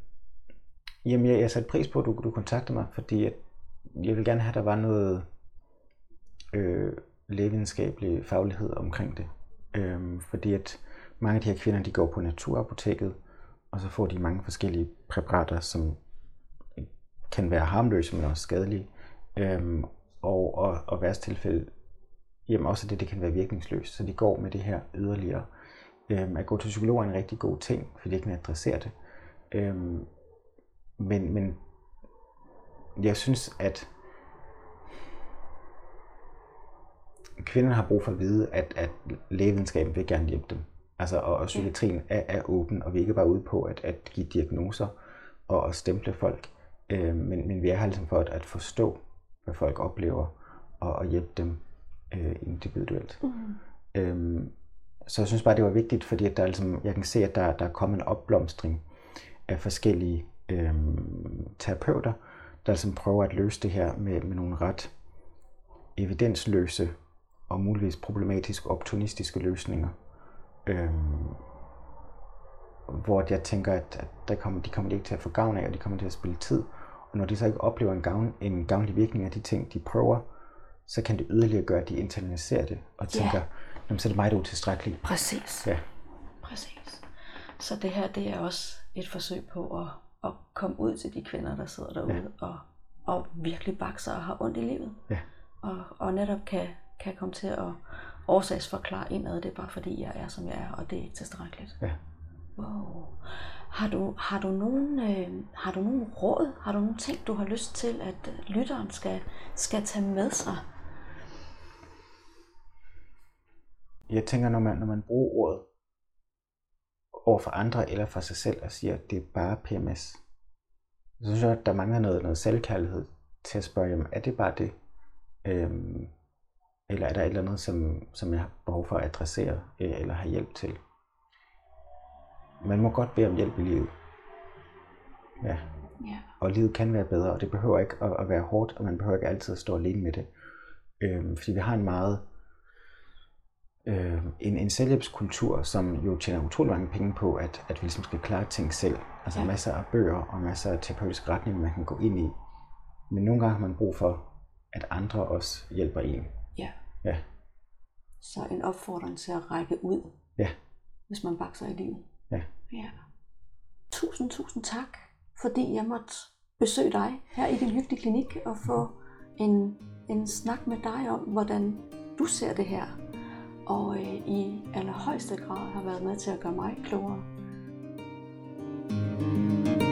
jamen, jeg, jeg satte pris på, at du, du kontaktede mig, fordi jeg, jeg vil gerne have, at der var noget øh, lægevidenskabelig faglighed omkring det. Øhm, fordi at mange af de her kvinder, de går på naturapoteket, og så får de mange forskellige præparater, som kan være harmløse, men også skadelige. Øhm, og, og, og værst tilfælde, jamen også det, det kan være virkningsløst. Så de går med det her yderligere. Øhm, at gå til psykolog er en rigtig god ting, fordi det kan adressere det. Øhm, men, men jeg synes, at kvinderne har brug for at vide, at, at lægevidenskaben vil gerne hjælpe dem. Altså, og, og psykiatrien er, er åben, og vi er ikke bare ude på at, at give diagnoser og at stemple folk, øh, men, men vi er her ligesom for at, at forstå, hvad folk oplever, og, og hjælpe dem øh, individuelt. Mm. Øhm, så jeg synes bare, det var vigtigt, fordi at der ligesom, jeg kan se, at der, der er kommet en opblomstring af forskellige øh, terapeuter, der ligesom prøver at løse det her med, med nogle ret evidensløse og muligvis problematisk opportunistiske løsninger. Øhm, hvor jeg tænker, at, at der kommer, de kommer ikke til at få gavn af, og de kommer til at spille tid. Og når de så ikke oplever en, gavn, en gavnlig virkning af de ting, de prøver, så kan det yderligere gøre, at de internaliserer det og tænker, ja. så er det mig, der er utilstrækkeligt. Præcis. Ja. Præcis. Så det her, det er også et forsøg på at, at komme ud til de kvinder, der sidder derude ja. og, og virkelig bakser og har ondt i livet. Ja. Og, og netop kan, kan komme til at årsagsforklare indad, det er bare fordi, jeg er, som jeg er, og det er ikke tilstrækkeligt. Ja. Wow. Har du, har, du nogen, øh, har du nogen råd, har du nogle ting, du har lyst til, at lytteren skal, skal tage med sig? Jeg tænker, når man, når man bruger ordet over for andre eller for sig selv og siger, at det er bare PMS. Så synes jeg, at der mangler noget, noget selvkærlighed til at spørge, jamen, er det bare det? Øhm, eller er der et eller andet, som, som jeg har behov for at adressere øh, eller have hjælp til? Man må godt bede om hjælp i livet. Ja. Ja. Og livet kan være bedre, og det behøver ikke at, at være hårdt, og man behøver ikke altid at stå alene med det. Øhm, fordi vi har en meget øh, en, en selvhjælpskultur, som jo tjener utrolig mange penge på, at, at vi ligesom skal klare ting selv. Altså Ja. masser af bøger og masser af terapeutiske retninger, man kan gå ind i. Men nogle gange har man brug for, at andre også hjælper en. Ja. Så en opfordring til at række ud, ja. hvis man bakser i livet. Ja. ja. Tusind, tusind tak, fordi jeg måtte besøge dig her i din hyggelige klinik og få en, en snak med dig om, hvordan du ser det her. Og øh, i allerhøjeste grad har været med til at gøre mig klogere. thank you